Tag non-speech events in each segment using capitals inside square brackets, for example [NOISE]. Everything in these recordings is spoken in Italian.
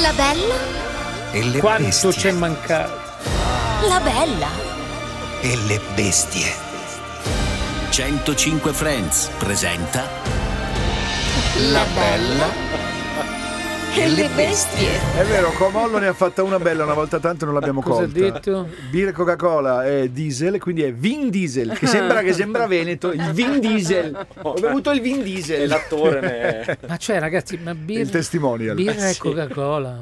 La bella? E le Quanto bestie. c'è mancato? La bella? E le bestie. 105 Friends presenta La bella? E le bestie? È vero, Comollo ne ha fatta una bella una volta tanto non l'abbiamo Cosa colta. detto? Birra Coca-Cola è diesel, quindi è Vin Diesel, che sembra che sembra Veneto, il Vin Diesel. Ho bevuto il Vin Diesel. l'attore ne [LAUGHS] Ma cioè, ragazzi, ma birra, Il testimonial. birra Eh, e sì. Coca-Cola.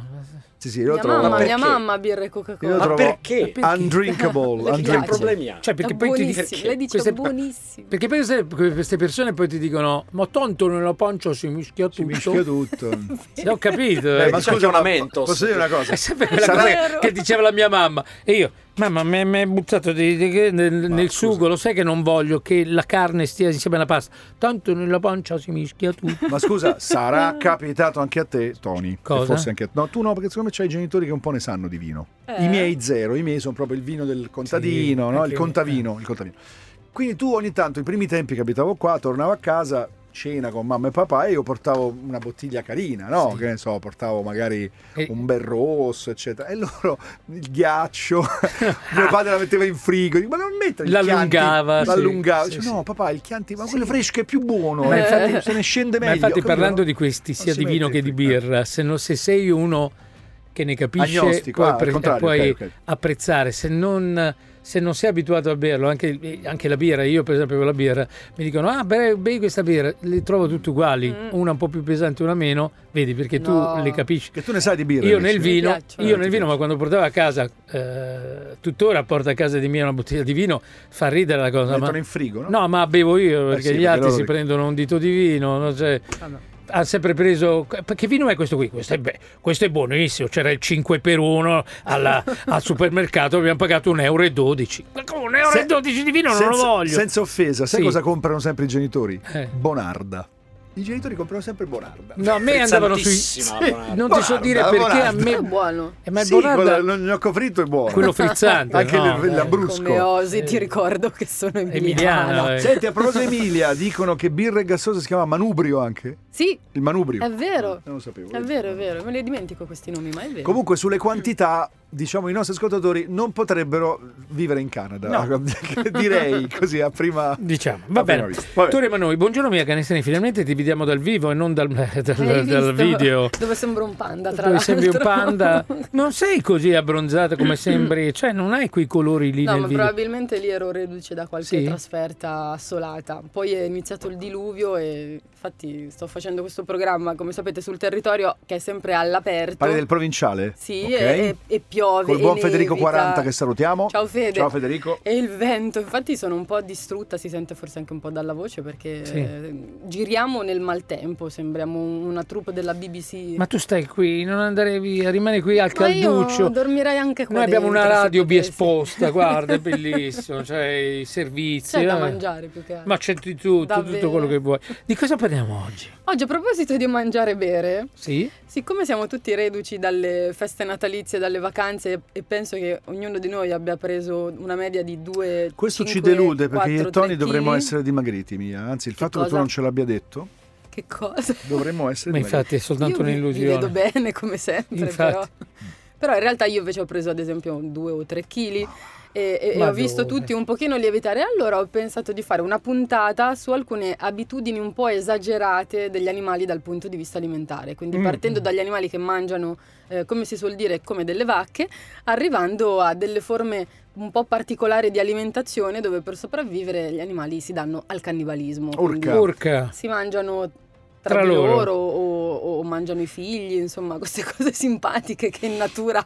Sì, sì, io Mia trovo mamma, Ma mia mamma birra e Coca-Cola. Ma trovo perché? undrinkable, [LAUGHS] Le Che undrinkable. problemi ha? Cioè, perché È poi ti dice Lei dice queste- buonissimo. Perché poi queste, persone poi ti dicono: Ma tanto nella pancia si mischia tutto. Si mischia tutto. [LAUGHS] Sì, ho capito. Eh, eh. ma c'è scusa, una ma Mentos. posso dire una cosa? È sempre quella Sarà- cosa che diceva la mia mamma. E io, mamma, mi mi hai buttato di- di- di- nel, nel sugo, lo sai che non voglio che la carne stia insieme alla pasta. Tanto nella pancia si mischia tutto. Ma scusa, sarà [LAUGHS] capitato anche a te, Tony? Cosa? Forse anche a... No, tu no, perché secondo me c'hai i genitori che un po' ne sanno di vino. Eh? I miei zero, i miei sono proprio il vino del contadino, Sì, no? il contavino, il contavino. Quindi tu ogni tanto, i primi tempi che abitavo qua, tornavo a casa, cena con mamma e papà e io portavo una bottiglia carina, no? Sì. Che ne so, portavo magari E- un bel rosso, eccetera. E loro il ghiaccio, [LAUGHS] mio padre la metteva in frigo, dico, ma non mettere il L'allungava, Chianti? sì. L'allungava. Sì, Dice, sì. no papà, il Chianti, ma quello fresco è più buono, Ma eh, infatti- se ne scende meglio. Ma infatti, capito? parlando di questi, sia si di vino che di birra, se, non- se sei uno che ne capisce, Agnostico, puoi, ah, al appre- contrario, puoi ok, ok. apprezzare. Se non, se non sei abituato a berlo, anche, anche la birra, io per esempio con la birra, mi dicono: Ah, bevi bevi questa birra, le trovo tutte uguali, Mm. una un po' più pesante, una meno. Vedi, perché No. tu le capisci. Che tu ne sai di birra. Io nel vino, io Eh, nel vino, ma quando portavo a casa, eh, tuttora porto a casa di mia una bottiglia di vino, fa ridere la cosa. mettono Ma, in frigo, no? no, ma bevo io perché sì, gli perché altri loro- si prendono un dito di vino. no? Cioè, ha sempre preso. Che vino è questo qui? Questo è, be- questo è buonissimo. C'era il 5 per 1 alla- [LAUGHS] al supermercato, abbiamo pagato 1,12 euro. Ma come 1,12 euro Se- e 12 di vino non lo senza, voglio. Senza offesa, sai Sì. cosa comprano sempre i genitori? Eh. Bonarda. I genitori comprano sempre Bonarda. No, a me andavano sui. Bonarda. Non ti so dire perché a Bonarda. È me. buono. Eh, ma il sì, Bonarda, quello- il gnocco fritto è buono. quello frizzante. Anche no, il- eh. l'ambrusco. Come osi, ti ricordo che sono Emiliana. emiliana. eh. Senti, a proposito di Emilia, dicono che birra e gassosa si chiama manubrio anche. Sì, Il manubrio. è vero. Non lo sapevo. È vero, è vero. Me ne dimentico questi nomi, ma è vero. Comunque sulle quantità, diciamo, i nostri ascoltatori non potrebbero vivere in Canada. [LAUGHS] Direi così a prima... [LAUGHS] Diciamo, va bene. Torniamo a noi. Buongiorno mia canestini, finalmente ti vediamo dal vivo e non dal, [LAUGHS] dal- dal video. Dove sembra un panda, tra Dove l'altro. sembri un panda. Non sei così abbronzata come sembri, cioè non hai quei colori lì No, nel ma video. probabilmente lì ero reduce da qualche Sì? trasferta assolata. Poi è iniziato il diluvio e infatti sto facendo questo programma, come sapete, sul territorio che è sempre all'aperto. Parli del provinciale? Sì, Ok. e, e- e piove. Col buon Federico nevica. 40 che salutiamo. Ciao Fede. Ciao Federico. E il vento, infatti sono un po' distrutta, si sente forse anche un po' dalla voce perché Sì. eh, giriamo nel maltempo, sembriamo una troupe della BBC. Ma tu stai qui, non andare via, rimani qui al Ma io calduccio. dormirei anche qua Noi abbiamo una radio biesposta, guarda, è [LAUGHS] bellissimo, c'è i servizi. C'è da eh. mangiare più che altro. Ma c'è di tutto, tutto Davvero? quello che vuoi. Di cosa parliamo oggi? Oggi a proposito di mangiare e bere, Sì? siccome siamo tutti reduci dalle feste natalizie, dalle vacanze e penso che ognuno di noi abbia preso una media di due Questo ci cinque, delude perché io e Tony dovremmo essere dimagriti, Mia. Anzi, il Che fatto che tu cosa? non ce l'abbia detto, Che cosa? dovremmo essere Ma dimagriti. infatti è soltanto Io un'illusione. Vi vedo bene come sempre, Infatti. però. Però in realtà io invece ho preso ad esempio due o tre chili e, e- e ho visto dove? tutti un pochino lievitare. Allora ho pensato di fare una puntata su alcune abitudini un po' esagerate degli animali dal punto di vista alimentare. Quindi Mm. partendo dagli animali che mangiano, eh, come si suol dire, come delle vacche, arrivando a delle forme un po' particolari di alimentazione dove per sopravvivere gli animali si danno al cannibalismo. Urca. Urca. si mangiano tra, Tra di loro. loro, o, o mangiano i figli, insomma, [LAUGHS] queste cose simpatiche che in natura,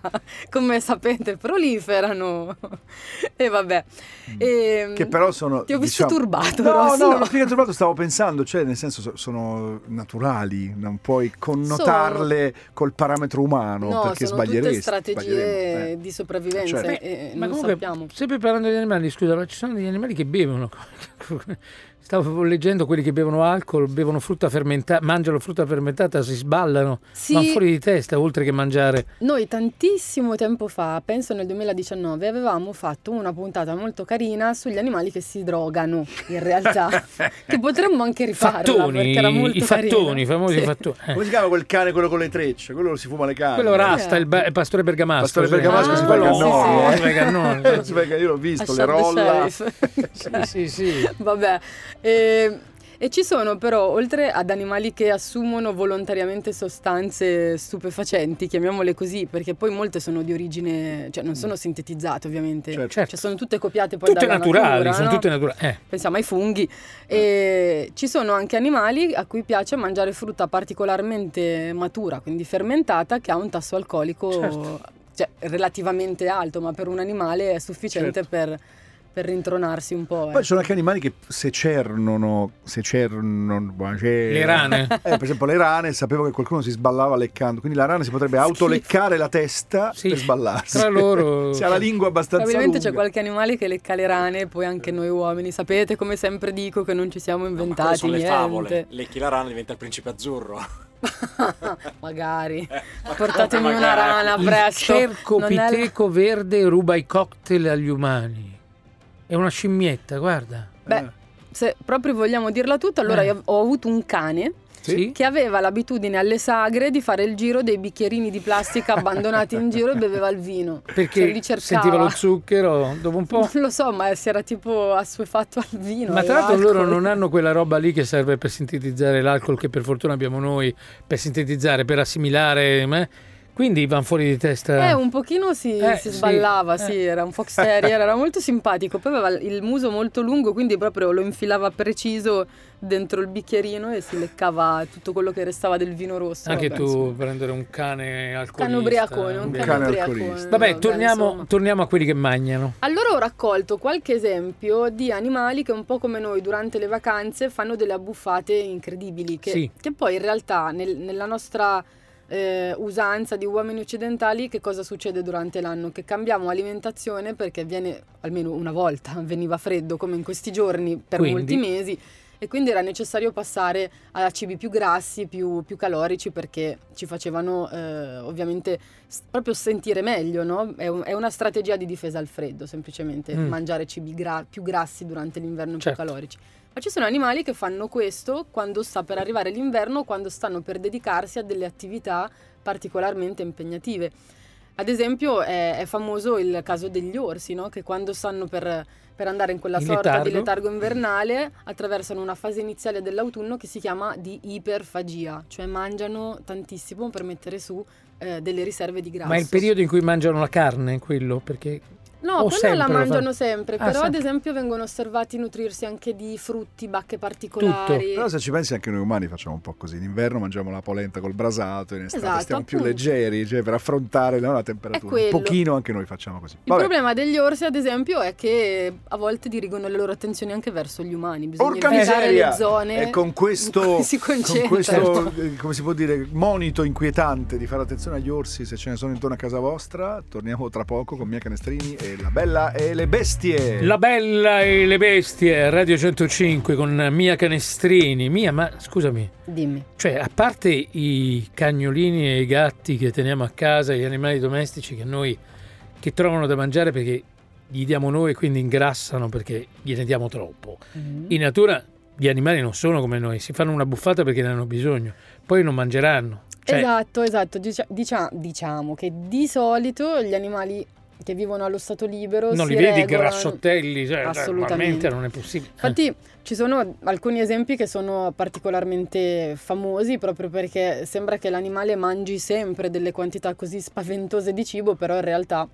come sapete, proliferano. e vabbè. E, Mm. Che però sono. Ti ho visto diciamo- turbato, No, Rossi, no, no. più che turbato stavo pensando, cioè, nel senso, so- sono naturali, non puoi connotarle col parametro umano No, perché sono tutte sbaglieresti. strategie sbaglieremo, eh. di sopravvivenza Certo. e Ma non comunque, sappiamo. sempre parlando di animali, scusa, ma ci sono degli animali che bevono. [LAUGHS] [LAUGHS] Stavo leggendo quelli che bevono alcol, bevono frutta fermentata, mangiano frutta fermentata, si sballano, Sì. vanno fuori di testa oltre che mangiare. Noi tantissimo tempo fa, penso nel 2019, avevamo fatto una puntata molto carina sugli animali che si drogano, in realtà, [LAUGHS] che potremmo anche rifarla Fattoni, perché era molto i fattoni, i famosi Sì. fattoni. Eh. Come si chiama quel cane, quello con le trecce? Quello si fuma le canne. Quello rasta, il, ba- il pastore bergamasco. Pastore sì. Bergamasco Ah, si fa i quello- cannoni. sì, cannoni, [LAUGHS] Io l'ho visto, le rolla. Sì, sì, sì. Vabbè, e, e ci sono però, oltre ad animali che assumono volontariamente sostanze stupefacenti, chiamiamole così, perché poi molte sono di origine, cioè non sono sintetizzate ovviamente, Certo. cioè sono tutte copiate poi Tutte dalla naturali, natura, sono no? tutte naturali. Eh. Pensiamo ai funghi. E ci sono anche animali a cui piace mangiare frutta particolarmente matura, quindi fermentata, che ha un tasso alcolico Certo. cioè, relativamente alto, ma per un animale è sufficiente Certo. per, per rintronarsi un po'. Poi eh. ci sono anche animali che se cernono, se cernono, Le rane. Eh, per esempio le rane, sapevo che qualcuno si sballava leccando, quindi la rana si potrebbe autoleccare la testa Sì. per sballarsi. Tra loro- [LAUGHS] Se ha la lingua abbastanza Probabilmente c'è lunga. qualche animale che lecca le rane, poi anche noi uomini. Sapete, come sempre dico, che non ci siamo No, inventati sono le niente. favole. Lecchi la rana diventa il principe azzurro. [LAUGHS] Magari. ma Portatemi come una magari? rana Il presto. cerco Non è- piteco verde ruba i cocktail agli umani. È una scimmietta, guarda. Beh, se proprio vogliamo dirla tutta, allora Eh. ho avuto un cane Sì? che aveva l'abitudine alle sagre di fare il giro dei bicchierini di plastica abbandonati in giro e beveva il vino. Perché Cioè, sentiva lo zucchero dopo un po'. Non lo so, ma si era tipo assuefatto al vino. Ma tra l'altro loro non hanno quella roba lì che serve per sintetizzare l'alcol che per fortuna abbiamo noi, per sintetizzare, per assimilare. eh? Quindi vanno fuori di testa. Eh, un pochino si, Eh, si sì, sballava, eh. sì, era un fox terrier, era molto simpatico. Poi aveva il muso molto lungo, quindi proprio lo infilava preciso dentro il bicchierino e si leccava tutto quello che restava del vino rosso. Anche vabbè, tu insomma. prendere un cane alcolista. Cane ubriacone, un Un cane, cane ubriacone. Vabbè, torniamo, torniamo a quelli che mangiano. Allora ho raccolto qualche esempio di animali che un po' come noi durante le vacanze fanno delle abbuffate incredibili, che, Sì. che poi in realtà nel- nella nostra eh, usanza di uomini occidentali che cosa succede durante l'anno? Che cambiamo alimentazione perché viene almeno una volta, veniva freddo come in questi giorni per Quindi? molti mesi e quindi era necessario passare a cibi più grassi, più, più calorici perché ci facevano eh, ovviamente s- proprio sentire meglio, no? È, un- è una strategia di difesa al freddo semplicemente, Mm. mangiare cibi gra- più grassi durante l'inverno Certo. più calorici. Ma ci sono animali che fanno questo quando sta per arrivare l'inverno, quando stanno per dedicarsi a delle attività particolarmente impegnative. Ad esempio è, è famoso il caso degli orsi, no? che quando stanno per, per andare in quella In sorta di letargo. letargo invernale attraversano una fase iniziale dell'autunno che si chiama di iperfagia, cioè mangiano tantissimo per mettere su eh, delle riserve di grasso. Ma è il periodo in cui mangiano la carne, quello, perché No, O quella la mangiano sempre, Ah, però ad sempre. esempio vengono osservati nutrirsi anche di frutti, bacche particolari. Però se ci pensi anche noi umani facciamo un po' così. In inverno mangiamo la polenta col brasato, in estate Esatto, stiamo più appunto. leggeri, cioè per affrontare no, la temperatura. Un pochino anche noi facciamo così. Il Vabbè. problema degli orsi, ad esempio, è che a volte dirigono le loro attenzioni anche verso gli umani. Bisogna Porca le zone E con questo, si con questo eh, come si può dire, monito inquietante di fare attenzione agli orsi se ce ne sono intorno a casa vostra, torniamo tra poco con Mia Canestrini e la bella e le bestie. La Bella e le Bestie, Radio 105 con Mia Canestrini. Mia, ma scusami, Dimmi. cioè a parte i cagnolini e i gatti che teniamo a casa, gli animali domestici che noi che trovano da mangiare perché gli diamo noi e quindi ingrassano perché gliene diamo troppo. In natura gli animali non sono come noi, si fanno una buffata perché ne hanno bisogno, poi non mangeranno. Cioè, Esatto, esatto. Dicia- dicia- diciamo che di solito gli animali che vivono allo stato libero non si li vedi regolano- grassottelli, cioè, Assolutamente. normalmente non è possibile. Infatti ci sono alcuni esempi che sono particolarmente famosi proprio perché sembra che l'animale mangi sempre delle quantità così spaventose di cibo, però in realtà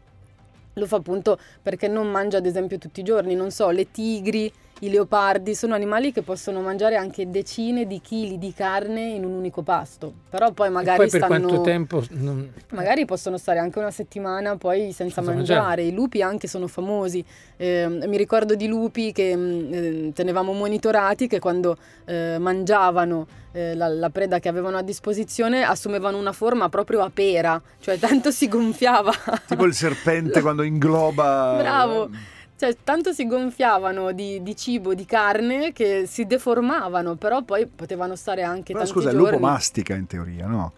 lo fa appunto perché non mangia ad esempio tutti i giorni, non so, le tigri, i leopardi sono animali che possono mangiare anche decine di chili di carne in un unico pasto, però poi magari poi per stanno quanto tempo non- Magari possono stare anche una settimana poi senza Senza mangiare. mangiare. I lupi anche sono famosi. Eh, mi ricordo di lupi che eh, tenevamo monitorati che quando eh, mangiavano eh, la, la preda che avevano a disposizione assumevano una forma proprio a pera, cioè tanto si gonfiava. Tipo il serpente quando ingloba [LAUGHS] Bravo. Cioè, tanto si gonfiavano di, di cibo, di carne, che si deformavano, però poi potevano stare anche Però tanti scusa, il giorni. lupo mastica in teoria, no?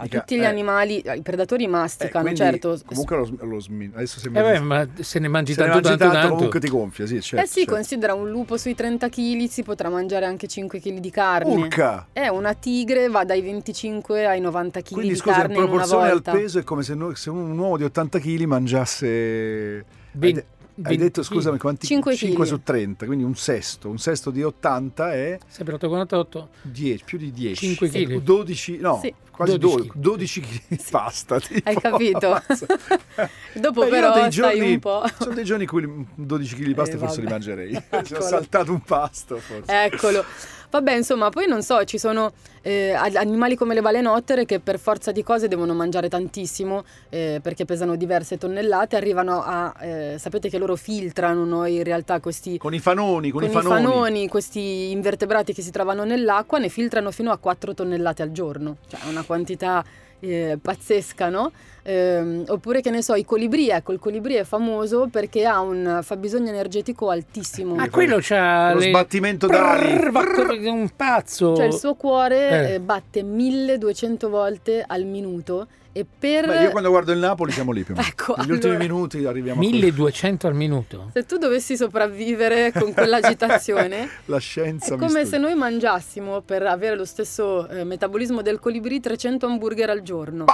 A tutti gli eh, animali, i predatori eh, masticano, quindi certo. Comunque lo, lo smin- adesso sembra Eh beh, ma se ne mangi se ne tanto, mangi tanto, tanto, comunque ti gonfia, sì, certo. eh sì, certo. considera un lupo sui 30 kg, si potrà mangiare anche 5 kg di carne. Urca! Eh, una tigre va dai 25 ai 90 kg Quindi di scusa, in carne in una proporzione al volta. peso è come se, no- se un uomo di 80 kg mangiasse... De- hai 20 detto, scusami, quanti? Cinque 5 chili. su 30, quindi un sesto. Un sesto di 80 è Sempre 8,8. 10, più di 10. 5 Sì, chili. 12, no, Sì. quasi 12 12, 12 kg di pasta. tipo. Hai capito? [LAUGHS] Dopo Beh, però dei stai giorni- un po'. Sono dei giorni in cui 12 kg di pasta Eh, forse li vabbè. mangerei. [LAUGHS] Ci ho saltato un pasto forse. Eccolo. Vabbè, insomma, poi non so, ci sono eh, animali come le balenottere che per forza di cose devono mangiare tantissimo eh, perché pesano diverse tonnellate, arrivano a... eh, sapete che loro filtrano no, in realtà questi... Con i fanoni, con, Con i fanoni. fanoni, questi invertebrati che si trovano nell'acqua, ne filtrano fino a 4 tonnellate al giorno, cioè una quantità eh, pazzesca, no? Ehm, oppure che ne so, i colibri, ecco, il colibri è famoso perché ha un fabbisogno energetico altissimo. Ah, quello c'ha Lo le- sbattimento d'ali. Prrr, un pazzo. Cioè il suo cuore Eh. eh, batte 1200 volte al minuto e per... Beh, io quando guardo il Napoli siamo lì più o meno. Ecco, Negli ultimi allora- minuti arriviamo a 1200 al minuto. Se tu dovessi sopravvivere con quell'agitazione, [LAUGHS] la scienza. è come se noi mangiassimo per avere lo stesso eh, metabolismo del colibri 300 hamburger al giorno.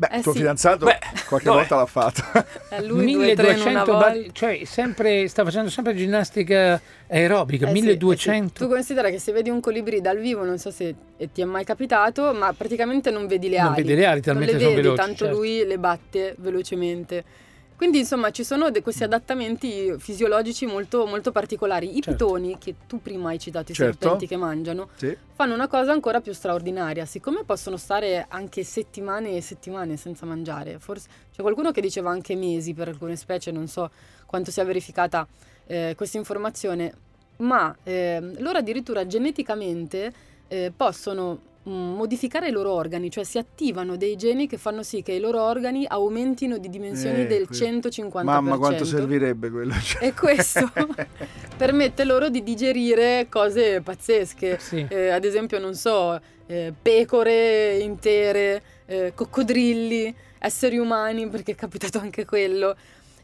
Beh, Eh tuo sì. fidanzato Beh, qualche volta l'ha fatto. [LAUGHS] A lui due, tre in una 1200 volta. ba- cioè sempre, sta facendo sempre ginnastica aerobica, Eh sì, 1200. eh sì. Tu considera che se vedi un colibri dal vivo, non so se eh, ti è mai capitato, ma praticamente non vedi le Non ali. vedi le ali, talmente non le sono vedi, veloci, tanto certo. lui le batte velocemente. Quindi insomma ci sono de- questi adattamenti fisiologici molto, molto particolari. I Certo. pitoni, che tu prima hai citato, i Certo. serpenti che mangiano, Sì. fanno una cosa ancora più straordinaria. Siccome possono stare anche settimane e settimane senza mangiare, forse c'è qualcuno che diceva anche mesi per alcune specie, non so quanto sia verificata eh, questa informazione, ma ehm, loro addirittura geneticamente eh, possono mm, modificare i loro organi, cioè si attivano dei geni che fanno sì che i loro organi aumentino di dimensioni Eh, del que- 150%. Mamma, quanto servirebbe quello. Cioè. E questo [LAUGHS] permette loro di digerire cose pazzesche. Sì. Eh, ad esempio, non so, eh, pecore intere, eh, coccodrilli, esseri umani, perché è capitato anche quello.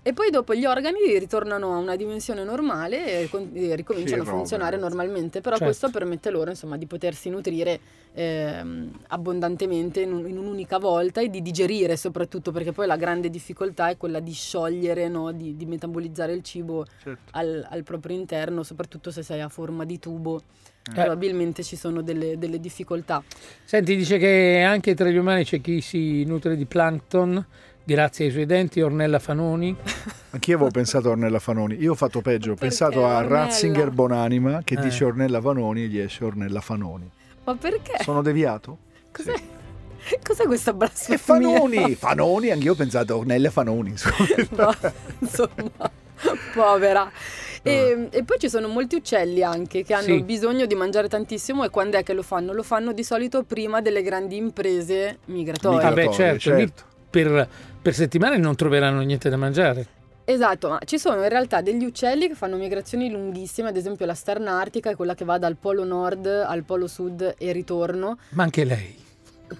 E poi dopo gli organi ritornano a una dimensione normale e, con- e ricominciano Che a funzionare roba. normalmente. Però Certo. questo permette loro insomma, di potersi nutrire ehm, abbondantemente in, un- in un'unica volta e di digerire soprattutto, perché poi la grande difficoltà è quella di sciogliere, no? di, di metabolizzare il cibo Certo. al, al proprio interno, soprattutto se sei a forma di tubo. Eh. Probabilmente ci sono delle, delle difficoltà. Senti, dice che anche tra gli umani c'è chi si nutre di plankton grazie ai suoi denti, Ornella Fanoni. Anch'io avevo pensato a Ornella Fanoni. Io ho fatto peggio, ho Perché pensato a Ornella? Ratzinger Bonanima che Eh. dice Ornella Fanoni e gli esce Ornella Fanoni. Ma perché? Sono deviato? Cos'è, [LAUGHS] cos'è questa E blasfemia? Fanoni! Fanoni, anch'io ho pensato a Ornella Fanoni. No, [LAUGHS] insomma, povera. E, e poi ci sono molti uccelli anche che hanno Sì. bisogno di mangiare tantissimo e quando è che lo fanno? Lo fanno di solito prima delle grandi imprese migratorie. Migra- Ah certo, certo. Per, per settimane non troveranno niente da mangiare. Esatto, ma ci sono in realtà degli uccelli che fanno migrazioni lunghissime, ad esempio la sterna artica è quella che va dal polo nord al polo sud e ritorno. Ma anche lei.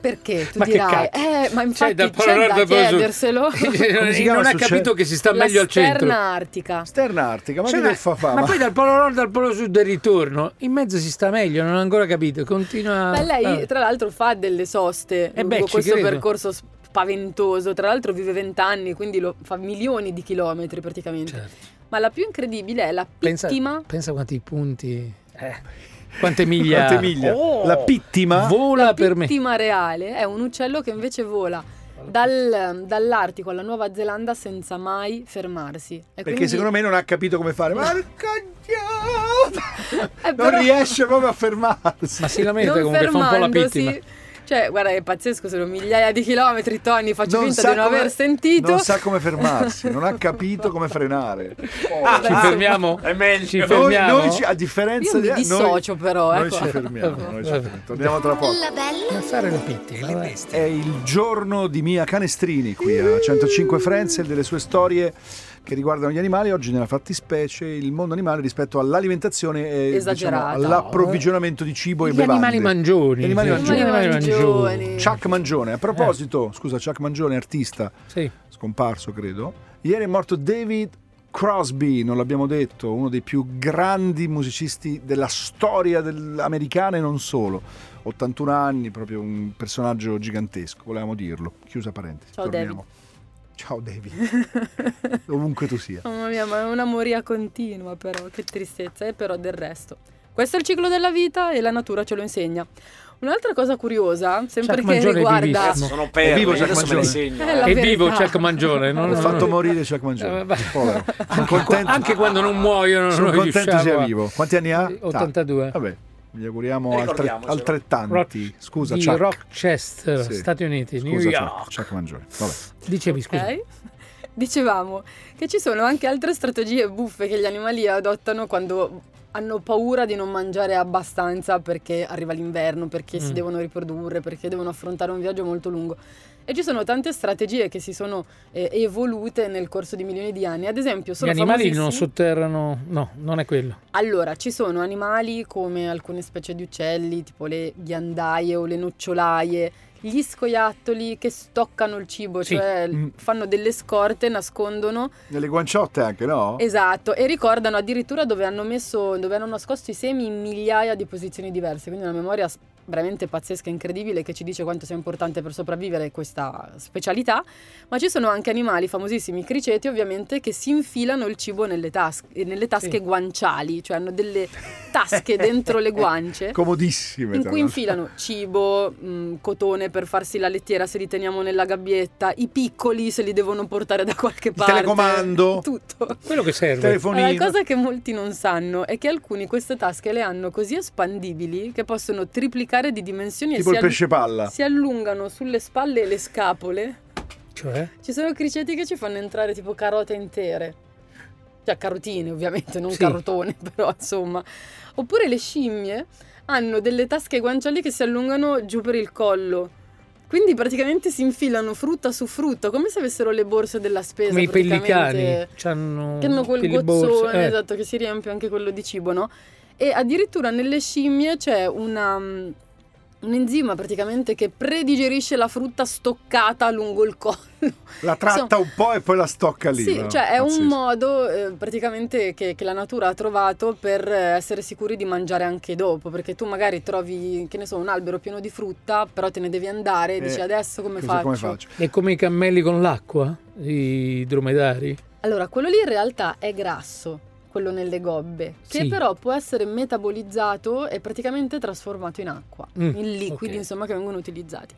Perché? Tu Ma dirai, eh, ma infatti Cioè, dal Polo c'è Nord da chiederselo. [LAUGHS] Non ha capito che si sta la meglio al centro. sterna artica. Sterna Artica, ma Cioè, che fa fa? ma poi dal Polo Nord al Polo Sud e ritorno, in mezzo si sta meglio, non ho ancora capito. Continua. Ma lei, Ah. tra l'altro, fa delle soste Eh beh, lungo ci questo credo. percorso spaventoso. Tra l'altro, vive vent'anni, quindi lo, fa milioni di chilometri praticamente. Certo. Ma la più incredibile è la Pensa, pittima. pensa quanti punti. eh, quante miglia. Quante miglia? Oh, La pittima? Vola La per me. pittima reale è un uccello che invece vola dal- dall'Artico alla Nuova Zelanda senza mai fermarsi. E Perché quindi- secondo me non ha capito come fare. Marca Dio! [LAUGHS] Eh, Non però- riesce proprio a fermarsi. Ma si lamenta non comunque, fa un po' la pittima. Cioè, guarda, è pazzesco, sono migliaia di chilometri, Tony, faccio Non finta di non come- aver sentito. Non sa come fermarsi, non ha [LAUGHS] capito come frenare. Ci fermiamo? È meglio. Ci Noi, fermiamo? noi ci- a differenza Io mi di dissocio però, noi ecco. ci fermiamo, noi ci fermiamo. torniamo tra poco. La bella. Non fare le pittine. È il giorno di Mia Canestrini qui a 105 Friends e delle sue storie che riguardano gli animali. Oggi nella fattispecie il mondo animale rispetto all'alimentazione e diciamo, all'approvvigionamento di cibo e Gli bevande. animali mangioni. Gli animali sì. mangioni. Gli animali Mangioni. Chuck Mangione. A proposito, scusa, Chuck Mangione, artista Sì. scomparso credo. Ieri è morto David Crosby, non l'abbiamo detto, uno dei più grandi musicisti della storia del- americana e non solo. 81 anni, proprio un personaggio gigantesco, volevamo dirlo. Chiusa parentesi. Ciao, torniamo. Ciao David, [LAUGHS] ovunque tu sia. Mamma mia, ma è una moria continua però, che tristezza, e però del resto. Questo è il ciclo della vita e la natura ce lo insegna. Un'altra cosa curiosa, sempre Chuck che Mangione è riguarda... vivissimo. Sono È perle, vivo ne Mangione. segno. È eh. È vivo Chuck Mangione. Non, Ho fatto morire Chuck Eh, Mangione. vabbè. Povero. Sono Anche, contento, anche quando non muoiono, sono non contento sia vivo. Quanti anni ha? 82. Vabbè, gli auguriamo altre- Ricordiamocelo. altrettanti. Rock- Scusa, di Chuck. Rochester, Sì. Stati Uniti, New Scusa, York. Chuck, Chuck Mangione. Vabbè. Dicevi, scusa. [LAUGHS] Dicevamo che ci sono anche altre strategie buffe che gli animali adottano quando hanno paura di non mangiare abbastanza perché arriva l'inverno, perché si Mm. devono riprodurre, perché devono affrontare un viaggio molto lungo. E ci sono tante strategie che si sono eh, evolute nel corso di milioni di anni. Ad esempio, Gli sono animali non sotterrano, no, non è quello. Allora, ci sono animali come alcune specie di uccelli, tipo le ghiandaie o le nocciolaie, gli scoiattoli che stoccano il cibo, Sì. cioè Mm. fanno delle scorte, nascondono Nelle guanciotte anche, no? Esatto, e ricordano addirittura dove hanno messo, dove hanno nascosto i semi in migliaia di posizioni diverse, quindi una memoria veramente pazzesca e incredibile che ci dice quanto sia importante per sopravvivere questa specialità, ma ci sono anche animali famosissimi, i criceti ovviamente, che si infilano il cibo nelle, tas- nelle tasche Sì. guanciali, cioè hanno delle tasche dentro le guance. [LAUGHS] Comodissime. In cui infilano cibo, mh, cotone per farsi la lettiera se li teniamo nella gabbietta, i piccoli se li devono portare da qualche parte. telecomando. Tutto. Quello che serve. Telefonino. La cosa che molti non sanno è che alcuni queste tasche le hanno così espandibili che possono triplicare di dimensioni Tipo e il si, pesce palla. si allungano sulle spalle le scapole. Cioè? Ci sono criceti che ci fanno entrare tipo carote intere. Cioè carotine ovviamente, non Sì. carotone, [LAUGHS] però insomma. Oppure le scimmie hanno delle tasche guanciali che si allungano giù per il collo. Quindi praticamente si infilano frutta su frutta, come se avessero le borse della spesa. Come i pellicani. Che hanno quel gozzone, eh. esatto, che si riempie anche quello di cibo, no? E addirittura nelle scimmie c'è una, mm, un enzima praticamente che predigerisce la frutta stoccata lungo il collo. La tratta un po' e poi la stocca lì. Sì, no? cioè è Pazzesco. un modo eh, praticamente che, che la natura ha trovato per eh, essere sicuri di mangiare anche dopo, perché tu magari trovi, che ne so, un albero pieno di frutta, però te ne devi andare e dici Eh, adesso come faccio? come faccio? È come i cammelli con l'acqua, i dromedari. Allora, quello lì in realtà è grasso, quello nelle gobbe, che Sì. però può essere metabolizzato e praticamente trasformato in acqua, Mm, in liquidi ok. insomma che vengono utilizzati.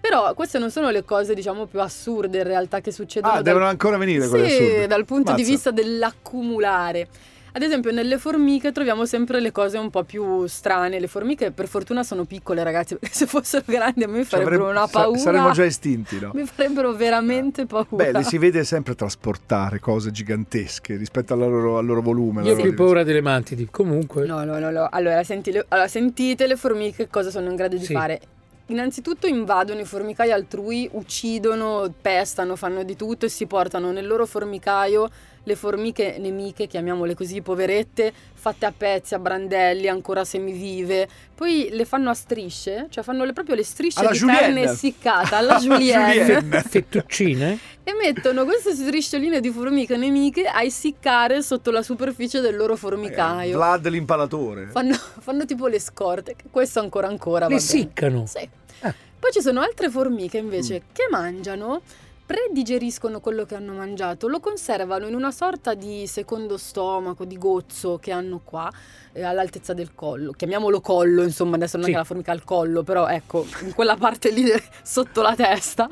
Però queste non sono le cose diciamo più assurde in realtà che succedono Ah, dal- devono ancora venire quelle sì, assurde. dal punto di Mazza. vista dell'accumulare. Ad esempio, nelle formiche troviamo sempre le cose un po' più strane. Le formiche, per fortuna, sono piccole, ragazzi. Perché se fossero grandi, a me farebbero avremmo- una paura. saremmo già estinti, no? Mi farebbero veramente paura. Beh, li si vede sempre trasportare cose gigantesche rispetto al loro, al loro volume. Io ho più paura delle mantidi. Comunque, No, no, no, no. Allora, senti le- allora, sentite le formiche cosa sono in grado di Sì. fare. Innanzitutto invadono i formicai altrui, uccidono, pestano, fanno di tutto e si portano nel loro formicaio le formiche nemiche, chiamiamole così, poverette, fatte a pezzi, a brandelli, ancora semivive. Poi le fanno a strisce, cioè fanno le- proprio le strisce Alla di julienne. carne essiccata alla [LAUGHS] julienne. fettuccine. E mettono queste striscioline di formiche nemiche a essiccare sotto la superficie del loro formicaio. Eh, Vlad l'impalatore. Fanno, fanno tipo le scorte, questo ancora ancora Le essiccano. Sì. Ah. Poi ci sono altre formiche invece Mm. che mangiano, predigeriscono quello che hanno mangiato, lo conservano in una sorta di secondo stomaco, di gozzo che hanno qua, eh, all'altezza del collo. Chiamiamolo collo, insomma, adesso non Sì. è che la formica ha il collo, però ecco, in quella parte lì [LAUGHS] sotto la testa.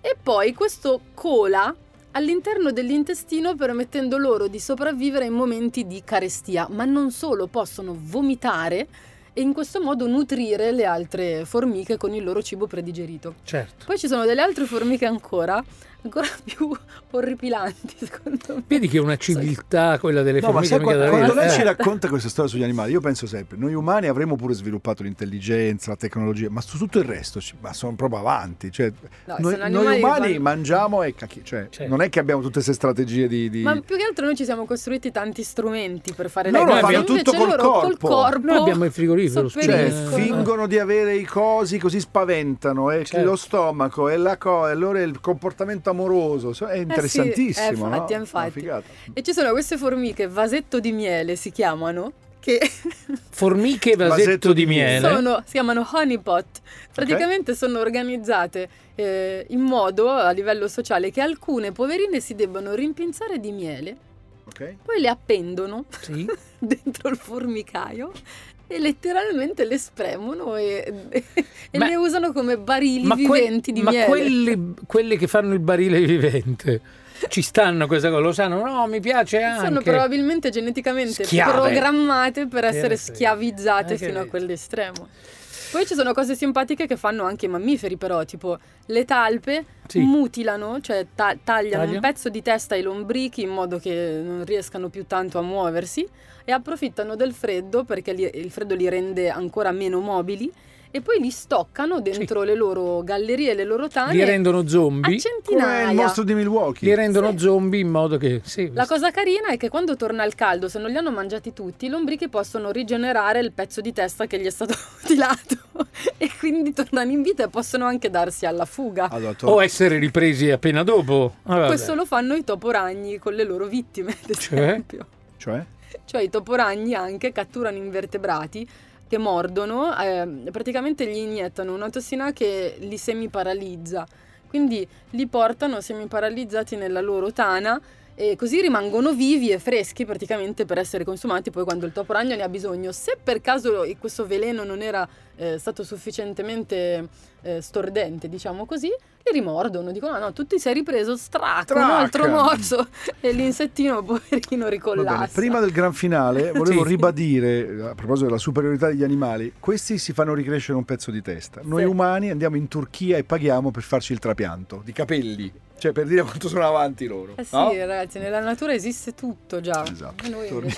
E poi questo cola all'interno dell'intestino permettendo loro di sopravvivere in momenti di carestia, ma non solo, possono vomitare e in questo modo nutrire le altre formiche con il loro cibo predigerito. Certo. Poi ci sono delle altre formiche ancora, ancora [LAUGHS] più orripilanti secondo me. Vedi che è una civiltà quella delle No, ma sai, mica quando, quando lei ci Eh. racconta questa storia sugli animali, io penso sempre, noi umani avremmo pure sviluppato l'intelligenza, la tecnologia, ma su tutto il resto ma sono proprio avanti. Cioè, No, noi, noi umani fanno- mangiamo e cacchi, cioè, Certo. non è che abbiamo tutte queste strategie di... di- Ma più che altro noi ci siamo costruiti tanti strumenti per fare Loro le cose. fanno Invece tutto col loro col corpo. corpo Noi abbiamo il frigorifero, Cioè, sopperiscono. fingono di avere i cosi così spaventano e Certo. lo stomaco e la co- e allora il comportamento amoroso so- è interessantissimo eh, infatti, no? infatti. E ci sono queste formiche, vasetto di miele si chiamano, che [LAUGHS] Formiche vasetto, Vasetto di di miele. sono, si chiamano honeypot. Praticamente sono organizzate eh, in modo a livello sociale che alcune poverine si debbano rimpinzare di miele, ok? poi le appendono Sì. [LAUGHS] dentro il formicaio e letteralmente le spremono e, e Ma- le usano come barili Ma, que- viventi di ma miele. quelli, quelli che fanno il barile vivente ci stanno queste cose, lo sanno? No, mi piace anche. Sono probabilmente geneticamente Schiave. programmate per essere schiavizzate fino a quell'estremo. Poi ci sono cose simpatiche che fanno anche i mammiferi, però, tipo le talpe Sì. mutilano, cioè ta- tagliano Tagliano. un pezzo di testa ai lombrichi in modo che non riescano più tanto a muoversi e approfittano del freddo perché li- il freddo li rende ancora meno mobili e poi li stoccano dentro le loro gallerie, le loro tane Li rendono a zombie. Come centinaia. il mostro di Milwaukee. Li rendono zombie in modo che... Sì, La cosa carina è che quando torna il caldo, se non li hanno mangiati tutti, i lombrichi possono rigenerare il pezzo di testa che gli è stato [LAUGHS] mutilato e quindi tornano in vita e possono anche darsi alla fuga. Allora, to- O essere ripresi appena dopo. Ah. Questo lo fanno i toporagni con le loro vittime, ad Cioè? esempio. Cioè? Cioè i toporagni anche catturano invertebrati che mordono, eh, praticamente gli iniettano una tossina che li semiparalizza. Quindi li portano semiparalizzati nella loro tana e così rimangono vivi e freschi praticamente per essere consumati poi quando il toporagno ne ha bisogno. Se per caso questo veleno non era eh, stato sufficientemente eh, stordente, diciamo così, li rimordono, dicono no, no, tu ti sei ripreso, stracco, un altro morso [LAUGHS] e l'insettino poverino ricollassa. bene, prima del gran finale volevo Sì. ribadire, a proposito della superiorità degli animali, questi si fanno ricrescere un pezzo di testa. Noi Sì. umani andiamo in Turchia e paghiamo per farci il trapianto di capelli, cioè per dire quanto sono avanti loro. Eh sì, no? ragazzi, nella natura esiste tutto già. Esatto.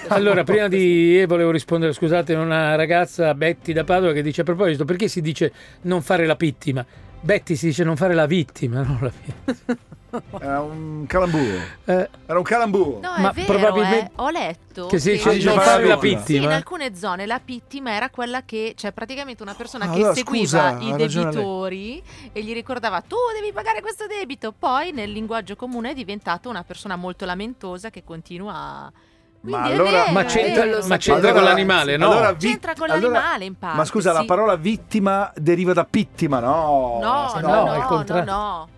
Allora, prima di E volevo rispondere, scusate, una ragazza, Betty da Padova, che dice a proposito, perché si dice non fare la vittima? Betty si dice non fare la vittima, non la vittima. [LAUGHS] Era un calamburo. Eh, Era un calamburo. No, Ma è vero, probabilmente- eh. ho letto che si dice dice non fare la la vittima. Sì, in alcune zone la pittima era quella che, cioè praticamente una persona Ah, che allora, seguiva scusa, i debitori e gli ricordava tu devi pagare questo debito, poi nel linguaggio comune è diventata una persona molto lamentosa che continua a... Ma allora- vero, Ma c'entra, ma c'entra Allora- con l'animale, no? allora vi- C'entra con allora- l'animale in parte. Ma scusa, la sì. parola vittima deriva da pittima, no? No, no, no, no, contrario. no, no.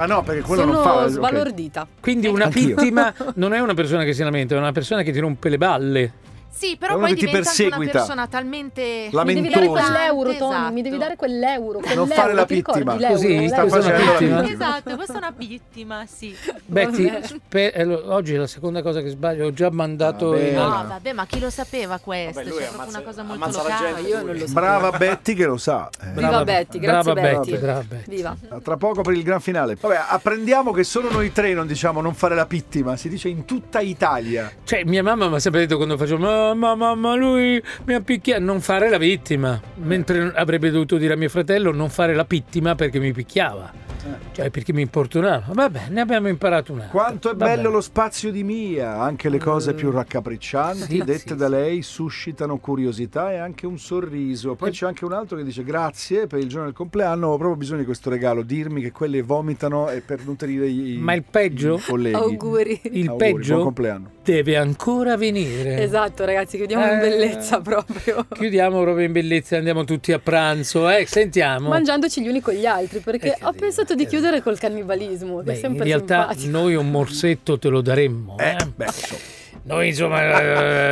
Ah no, perché quello Sono non fa... sbalordita. Quindi una Anch'io. vittima [LAUGHS] non è una persona che si lamenta, è una persona che ti rompe le balle. Sì, però poi ti diventa anche una perseguita. persona talmente... Mi devi dare Lamentosa. quell'euro, Tony, Esatto. mi devi dare quell'euro. Non quell'euro, fare la ti ricordi vittima. l'euro? Così, sta L'euro? questa è una facendo la vittima. vittima. Esatto, questa è una vittima, sì. Betty, [LAUGHS] spe- eh, lo- oggi è la seconda cosa che sbaglio, ho già mandato Vabbè. in... No, vabbè, ma chi lo sapeva questo? Vabbè, lui C'è ammazza- proprio una cosa molto ammazza la locale. gente, Io non lo so. Brava Betty che lo sa. eh. Viva Betty, grazie brava Betty. brava Betty. Viva. Tra poco per il gran finale. Vabbè, apprendiamo che solo noi tre non diciamo non fare la vittima, si dice in tutta Italia. Cioè, mia mamma mi ha sempre detto quando facevo mamma, mamma, lui mi ha picchiato, non fare la vittima. Mentre avrebbe dovuto dire a mio fratello non fare la vittima perché mi picchiava. Cioè, perché mi importunava. Vabbè, ne abbiamo imparato una. Quanto è bello lo spazio di Mia, anche le cose più raccapriccianti, sì, dette sì, da sì. lei, suscitano curiosità e anche un sorriso. Poi Eh. c'è anche un altro che dice grazie per il giorno del compleanno, ho proprio bisogno di questo regalo, dirmi che quelle vomitano e per nutrire i, Ma il peggio? i colleghi. Auguri. Il Auguri, peggio Buon compleanno. deve ancora venire. Esatto, ragazzi, chiudiamo in Eh. bellezza proprio. [LAUGHS] Chiudiamo proprio in bellezza e andiamo tutti a pranzo. Eh, sentiamo. Mangiandoci gli uni con gli altri, perché Eh, ho dire, pensato di che chiudere col cannibalismo, Beh, è sempre in realtà simpatico. noi un morsetto te lo daremmo. Eh, eh. beh, insomma. Noi insomma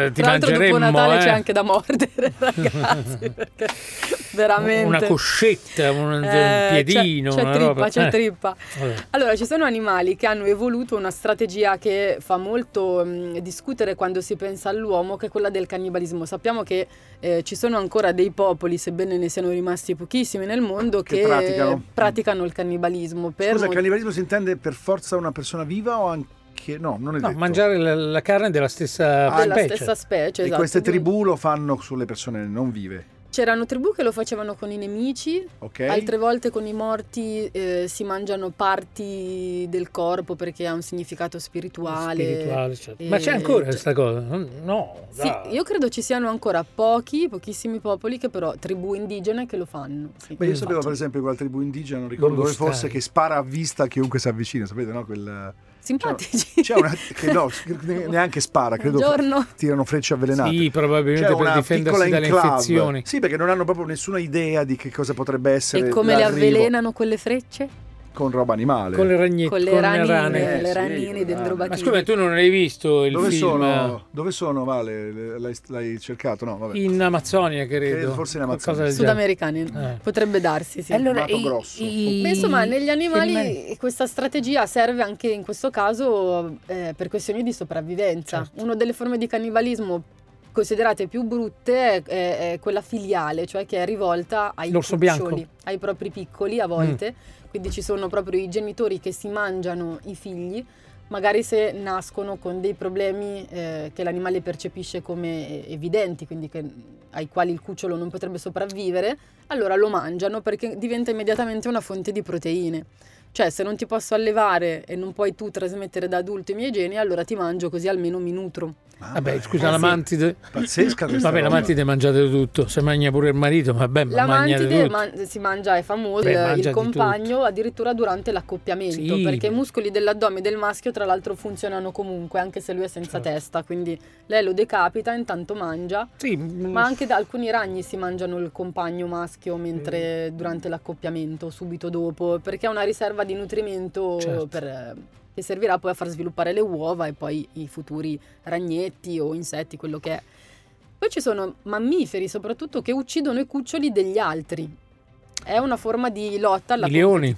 eh, ti Tra l'altro mangeremmo dopo Natale eh. c'è anche da mordere, [LAUGHS] ragazzi, perché veramente... una coscetta, un, un Eh, piedino, c'è, c'è una trippa, roba. c'è Eh, trippa. Allora, ci sono animali che hanno evoluto una strategia che fa molto mh, discutere quando si pensa all'uomo, che è quella del cannibalismo. Sappiamo che eh, ci sono ancora dei popoli, sebbene ne siano rimasti pochissimi nel mondo, Che che, praticano. praticano il cannibalismo. Per Scusa, il mo- cannibalismo si intende per forza una persona viva o anche... No, non è No, detto. mangiare la, la carne della stessa Ah, della specie. stessa specie. E esatto. queste tribù lo fanno sulle persone non vive, C'erano tribù che lo facevano con i nemici, ok? altre volte con i morti eh, si mangiano parti del corpo perché ha un significato spirituale. Spirituale, certo. E- Ma c'è ancora cioè- questa cosa? No, Sì, dai. io credo ci siano ancora pochi, pochissimi popoli che però tribù indigene che lo fanno. sì. Beh, io sapevo Infatti. per esempio quella tribù indigena, non ricordo dove fosse, che spara a vista a chiunque si avvicina, sapete, no? Quel... Simpatici. C'è una che no, [LAUGHS] neanche spara, credo Buongiorno. tirano frecce avvelenate. Sì, probabilmente C'è per una difendersi dalle enclave. infezioni. Sì, perché non hanno proprio nessuna idea di che cosa potrebbe essere E come le avvelenano quelle frecce? Con roba animale. Con le ragnette, Con le ranine, rane. Eh, le sì, ranine con le dentro rane. Ma scusa, tu non hai visto il Dove film sono? Dove sono, Vale? L'hai, l'hai cercato? No, vabbè. in Amazzonia, credo. Credo, forse in Amazzonia. Sudamericani. Eh. Potrebbe darsi, sì. Allora, Mato i- grosso. i- Beh, insomma, negli animali questa strategia serve anche in questo caso eh, per questioni di sopravvivenza. Certo. Una delle forme di cannibalismo considerate più brutte è, è- è quella filiale, cioè che è rivolta ai L'orso cuccioli, bianco. Mm. ai propri piccoli a volte. Quindi ci sono proprio i genitori che si mangiano i figli, magari se nascono con dei problemi eh, che l'animale percepisce come eh, evidenti, quindi che- ai quali il cucciolo non potrebbe sopravvivere, allora lo mangiano perché diventa immediatamente una fonte di proteine. Cioè, se non ti posso allevare e non puoi tu trasmettere da adulto i miei geni, allora ti mangio così almeno mi nutro. Mamma Vabbè, mia, scusa, Eh, la sì. mantide. Pazzesca questa Vabbè, la roba. mantide mangiate tutto. Se mangia pure il marito, vabbè, ma La mangiate mantide tutto. man- si mangia, è famoso, Beh, il- mangia il compagno addirittura durante l'accoppiamento, Sì. perché i muscoli dell'addome del maschio tra l'altro funzionano comunque, anche se lui è senza Certo. testa, quindi lei lo decapita, intanto mangia, Sì, ma anche da alcuni ragni si mangiano il compagno maschio mentre durante l'accoppiamento, subito dopo, perché è una riserva di nutrimento Certo. per- che servirà poi a far sviluppare le uova e poi i futuri ragnetti o insetti, quello che è. Poi ci sono mammiferi soprattutto che uccidono i cuccioli degli altri. È una forma di lotta alla I leoni.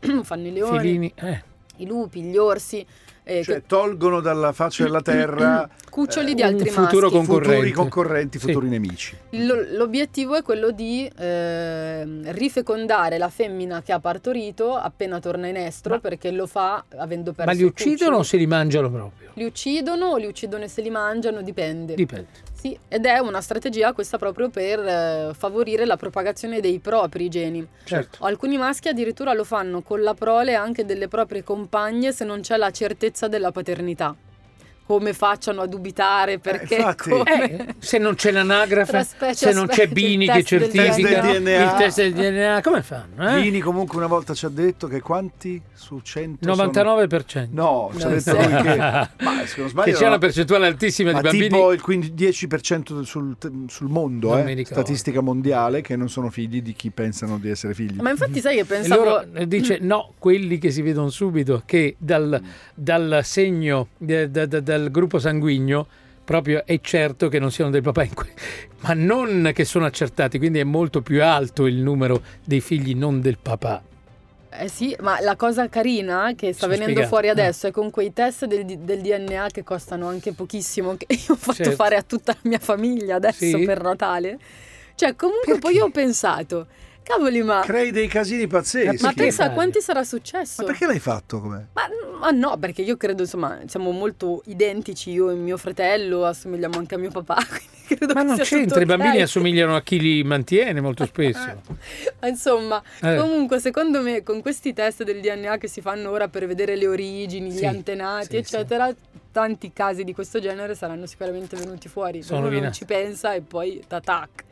[CLEARS THROAT] Fanno i leoni, filini. Eh. i lupi, gli orsi, eh, Cioè, che- tolgono dalla faccia della terra [CLEARS THROAT] cuccioli eh, di un altri futuro maschi. futuri concorrenti, Sì. futuri nemici. Lo- l'obiettivo è quello di ehm, rifecondare la femmina che ha partorito appena torna in estro Ma- perché lo fa avendo perso Ma li uccidono o cuccioli. se li mangiano proprio? Li uccidono o li uccidono e se li mangiano, dipende. Dipende. Sì, ed è una strategia questa proprio per eh, favorire la propagazione dei propri geni. Certo. Alcuni maschi addirittura lo fanno con la prole anche delle proprie compagne se non c'è la certezza della paternità. Come facciano a dubitare perché infatti. come- Eh, se non c'è l'anagrafe, se non c'è Bini il che test del certifica DNA. il test del DNA, come fanno? Eh? Vini comunque una volta ci ha detto che quanti su 100 sono- 99%. No, ci ha No, detto sì. lui che [LAUGHS] ma se non sbaglio che c'è no. una percentuale altissima ma di bambini. tipo il 15 10% sul, sul mondo, eh, statistica mondiale, che non sono figli di chi pensano di essere figli. Ma infatti sai che E pensavo... loro eh, dice no, quelli che si vedono subito che dal, dal segno eh, da- da- dal gruppo sanguigno proprio è certo che non siano del papà, que- [LAUGHS] ma non che sono accertati, quindi è molto più alto il numero dei figli non del papà. Eh sì, ma la cosa carina che sta Sono venendo spiegato, fuori eh. adesso è con quei test del, del DNA che costano anche pochissimo, che [LAUGHS] io ho fatto Certo. fare a tutta la mia famiglia adesso Sì? per Natale. Cioè, comunque poi io ho pensato, cavoli, ma, Crei dei casini pazzeschi. ma pensa a quanti sarà successo? Ma perché l'hai fatto com'è? Ma, ma no, perché io credo, insomma, siamo molto identici, io e mio fratello assomigliamo anche a mio papà, [LAUGHS] Ma non c'entra, i bambini ok. assomigliano a chi li mantiene molto [LAUGHS] spesso. Ma Insomma, Eh. comunque secondo me con questi test del DNA che si fanno ora per vedere le origini, Sì, gli antenati, sì, eccetera, tanti casi di questo genere saranno sicuramente venuti fuori. Sono Uno non ci pensa e poi tac,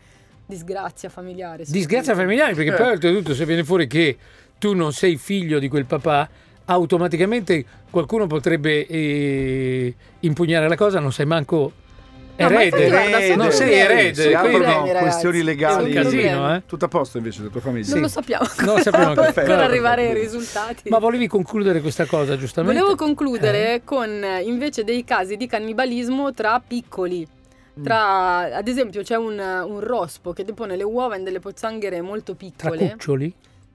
disgrazia familiare. Disgrazia familiare, perché Eh. poi oltretutto se viene fuori che tu non sei figlio di quel papà, automaticamente qualcuno potrebbe eh, impugnare la cosa, non sai manco No, Erede. guarda, sono non sei erede, Si aprono quindi problemi, ragazzi. questioni legali. è un casino, eh? Tutto a posto invece della tua famiglia. Non lo sappiamo Non sappiamo ancora. per Perfetto. arrivare ai risultati. Ma volevi concludere questa cosa, giustamente? Volevo concludere Eh. con eh, invece dei casi di cannibalismo tra piccoli. Mm. Tra, ad esempio, c'è un, un rospo che depone le uova in delle pozzanghere molto Tra piccole. cuccioli?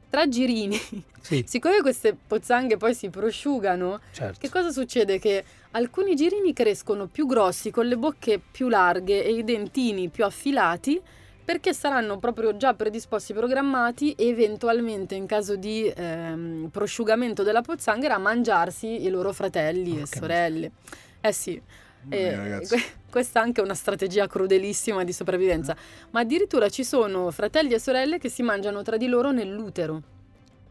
Tra girini. Sì, [LAUGHS] Siccome queste pozzanghe poi si prosciugano, certo. che cosa succede? Che alcuni girini crescono più grossi, con le bocche più larghe e i dentini più affilati, perché saranno proprio già predisposti, programmati, eventualmente in caso di ehm, prosciugamento della pozzanghera, a mangiarsi i loro fratelli e Porca sorelle. Eh sì. Eh, questa è anche una strategia crudelissima di sopravvivenza. Ma addirittura ci sono fratelli e sorelle che si mangiano tra di loro nell'utero.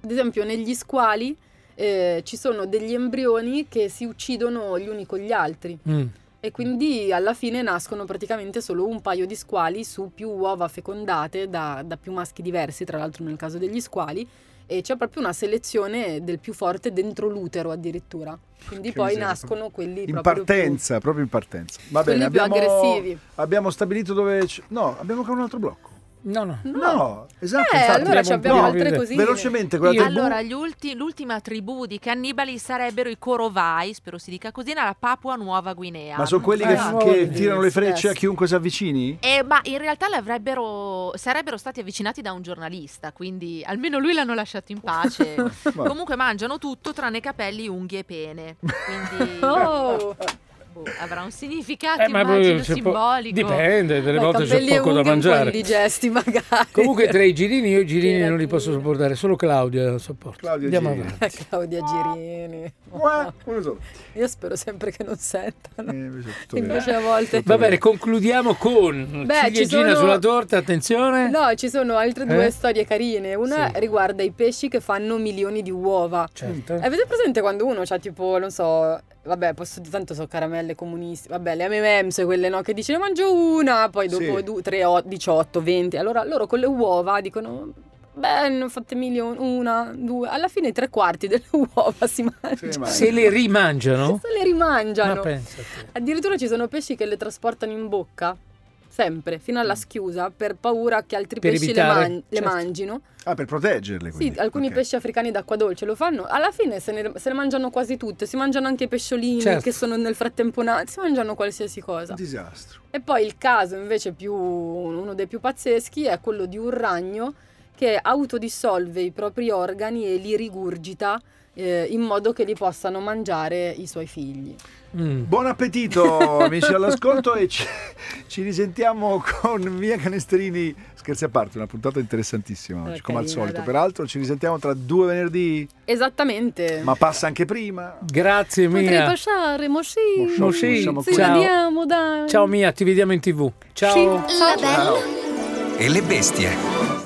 Ad esempio, negli squali eh, ci sono degli embrioni che si uccidono gli uni con gli altri. Mm. E quindi alla fine nascono praticamente solo un paio di squali su più uova fecondate da, da più maschi diversi, tra l'altro nel caso degli squali. E c'è proprio una selezione del più forte dentro l'utero addirittura. Quindi Che poi miseria. nascono quelli In proprio più- partenza, proprio in partenza. Va bene, quelli più abbiamo, aggressivi. abbiamo stabilito dove... c- No, abbiamo ancora un altro blocco. No, no. No, esatto. Eh, infatti. allora ci abbiamo no, altre cosine. Velocemente, quella. Allora, gli ulti- l'ultima tribù di cannibali sarebbero i Corovai, spero si dica così, nella Papua Nuova Guinea. Ma sono quelli che, Ah, che no, tirano le frecce a yes. chiunque si avvicini? Eh, ma in realtà l'avrebbero, sarebbero stati avvicinati da un giornalista, quindi almeno lui l'hanno lasciato in pace. [LAUGHS] Comunque mangiano tutto tranne capelli, unghie e pene. Quindi [LAUGHS] Oh, boh, avrà un significato, Eh, ma immagino, po- simbolico. dipende, delle volte c'è poco da mangiare. indigesti magari. Comunque tra i girini io i girini Che non li posso sopportare, solo Claudia la sopporto. Claudia Andiamo Girini. avanti. [LAUGHS] Claudia Girini. Solo. Io spero sempre che non sentano. Eh, invece a volte... Va bene, concludiamo con Beh, ci ciliegina sono- sulla torta, attenzione. No, ci sono altre due Eh? storie carine. Una Sì. riguarda i pesci che fanno milioni di uova. Certo. Avete presente quando uno c'ha tipo, non so, vabbè, posso tanto so caramelle comunisti, vabbè, le M&M's, quelle no, che dice ne mangio una, poi dopo Sì. du- 3, o- 18, 20. Allora loro con le uova dicono beh, milioni, una, due. Alla fine tre quarti delle [LAUGHS] uova si mangiano. Se le rimangiano? Se le rimangiano. Ma pensa. Addirittura ci sono pesci che le trasportano in bocca, sempre, fino alla schiusa, per paura che altri Per pesci le, evitare, man- le certo. mangino. Ah, per proteggerle Sì, quindi. alcuni Ok. pesci africani d'acqua dolce lo fanno. Alla fine se ne, se ne mangiano quasi tutte. Si mangiano anche i pesciolini Certo. che sono nel frattempo nati. Si mangiano qualsiasi cosa. Un disastro. E poi il caso invece più, uno dei più pazzeschi è quello di un ragno che autodissolve i propri organi e li rigurgita eh, in modo che li possano mangiare i suoi figli. Mm. Buon appetito [LAUGHS] amici all'ascolto e ci, ci risentiamo con Mia Canestrini. Scherzi a parte, una puntata interessantissima oggi, Eh, come al solito. dai. Peraltro ci risentiamo tra due venerdì, Esattamente. ma passa anche prima. Grazie Potrei Mia. passare, mo sì. Mo sì, possiamo Sì, Ciao. vediamo, dai. Ciao Mia, ti vediamo in tv. Ciao. Sì. La bella E le bestie.